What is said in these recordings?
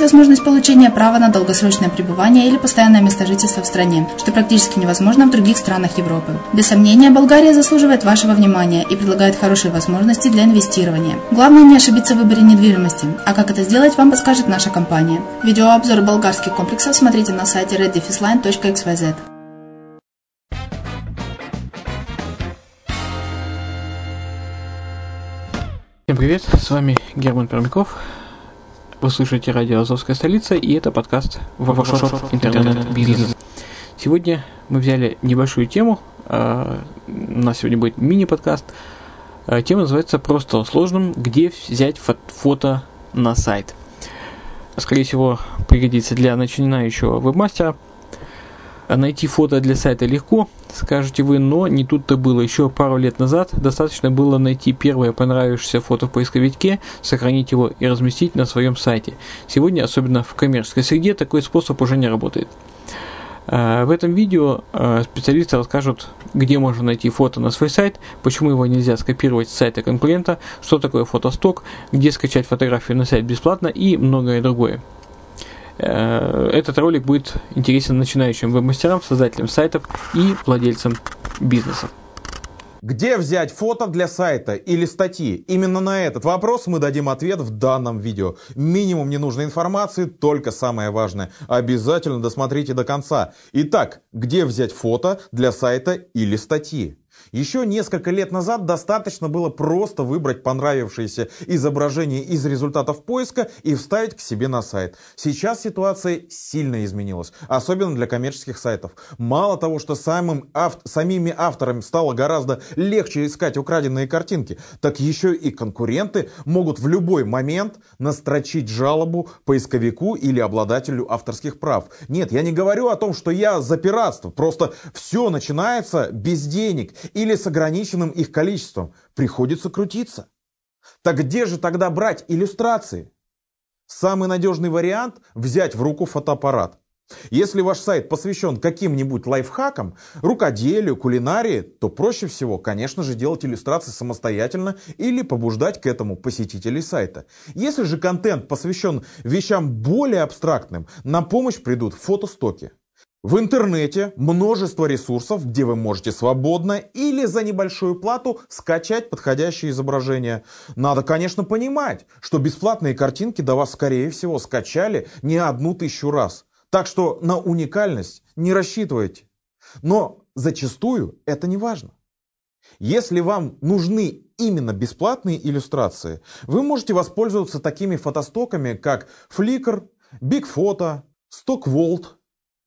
возможность получения права на долгосрочное пребывание или постоянное место жительства в стране, что практически невозможно в других странах Европы. Без сомнения, Болгария заслуживает вашего внимания и предлагает хорошие возможности для инвестирования. Главное не ошибиться в выборе недвижимости, а как это сделать, вам подскажет наша компания. Видеообзор болгарских комплексов смотрите на сайте reddefisline.xyz. Всем привет, с вами Герман Пермяков. Вы слушаете радио «Азовская столица» и это подкаст «Воркшоп интернет-бизнес». Сегодня мы взяли небольшую тему, а, у нас сегодня будет мини-подкаст. А, тема называется «Просто сложным. Где взять фото на сайт?» Скорее всего, пригодится для начинающего вебмастера – найти фото для сайта легко, скажете вы, но не тут-то было. Еще пару лет назад достаточно было найти первое понравившееся фото в поисковике, сохранить его и разместить на своем сайте. Сегодня, особенно в коммерческой среде, такой способ уже не работает. А, в этом видео а, специалисты расскажут, где можно найти фото на свой сайт, почему его нельзя скопировать с сайта конкурента, что такое фотосток, где скачать фотографию на сайт бесплатно и многое другое. Э, этот ролик будет интересен начинающим веб-мастерам, создателям сайтов и владельцам бизнесов. Где взять фото для сайта или статьи? Именно на этот вопрос мы дадим ответ в данном видео. Минимум ненужной информации, только самое важное. Обязательно досмотрите до конца. Итак, где взять фото для сайта или статьи? Еще несколько лет назад достаточно было просто выбрать понравившееся изображение из результатов поиска и вставить к себе на сайт. Сейчас ситуация сильно изменилась, особенно для коммерческих сайтов. Мало того, что самым ав... самими авторами стало гораздо легче искать украденные картинки, так еще и конкуренты могут в любой момент настрочить жалобу поисковику или обладателю авторских прав. Нет, я не говорю о том, что я за пиратство, просто все начинается без денег или с ограниченным их количеством. Приходится крутиться. Так где же тогда брать иллюстрации? Самый надежный вариант – взять в руку фотоаппарат. Если ваш сайт посвящен каким-нибудь лайфхакам, рукоделию, кулинарии, то проще всего, конечно же, делать иллюстрации самостоятельно или побуждать к этому посетителей сайта. Если же контент посвящен вещам более абстрактным, на помощь придут фотостоки. В интернете множество ресурсов, где вы можете свободно или за небольшую плату скачать подходящие изображения. Надо, конечно, понимать, что бесплатные картинки до вас, скорее всего, скачали не одну тысячу раз. Так что на уникальность не рассчитывайте. Но зачастую это не важно. Если вам нужны именно бесплатные иллюстрации, вы можете воспользоваться такими фотостоками, как Flickr, Big Photo, StockVault –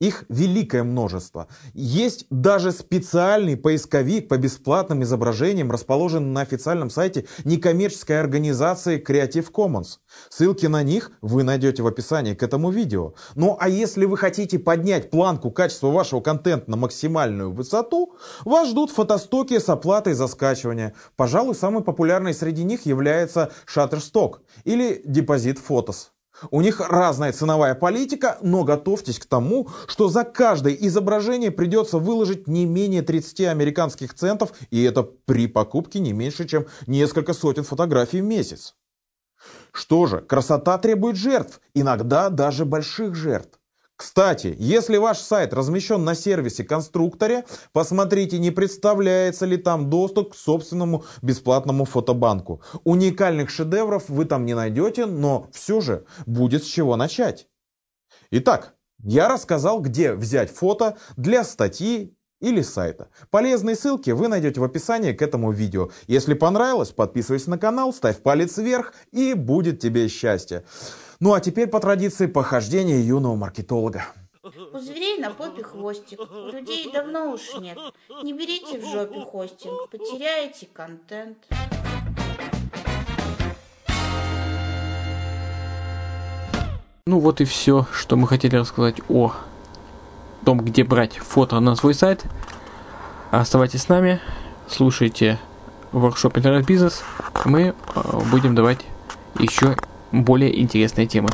их великое множество. Есть даже специальный поисковик по бесплатным изображениям, расположенный на официальном сайте некоммерческой организации Creative Commons. Ссылки на них вы найдете в описании к этому видео. Ну а если вы хотите поднять планку качества вашего контента на максимальную высоту, вас ждут фотостоки с оплатой за скачивание. Пожалуй, самый популярный среди них является Shutterstock или Deposit Photos. У них разная ценовая политика, но готовьтесь к тому, что за каждое изображение придется выложить не менее 30 американских центов, и это при покупке не меньше, чем несколько сотен фотографий в месяц. Что же, красота требует жертв, иногда даже больших жертв. Кстати, если ваш сайт размещен на сервисе конструкторе, посмотрите, не представляется ли там доступ к собственному бесплатному фотобанку. Уникальных шедевров вы там не найдете, но все же будет с чего начать. Итак, я рассказал, где взять фото для статьи или сайта. Полезные ссылки вы найдете в описании к этому видео. Если понравилось, подписывайся на канал, ставь палец вверх и будет тебе счастье. Ну а теперь по традиции похождения юного маркетолога. У зверей на попе хвостик, у людей давно уж нет. Не берите в жопе хостинг, потеряете контент. Ну вот и все, что мы хотели рассказать о том, где брать фото на свой сайт. Оставайтесь с нами, слушайте воркшоп интернет-бизнес. Мы э, будем давать еще более интересные темы.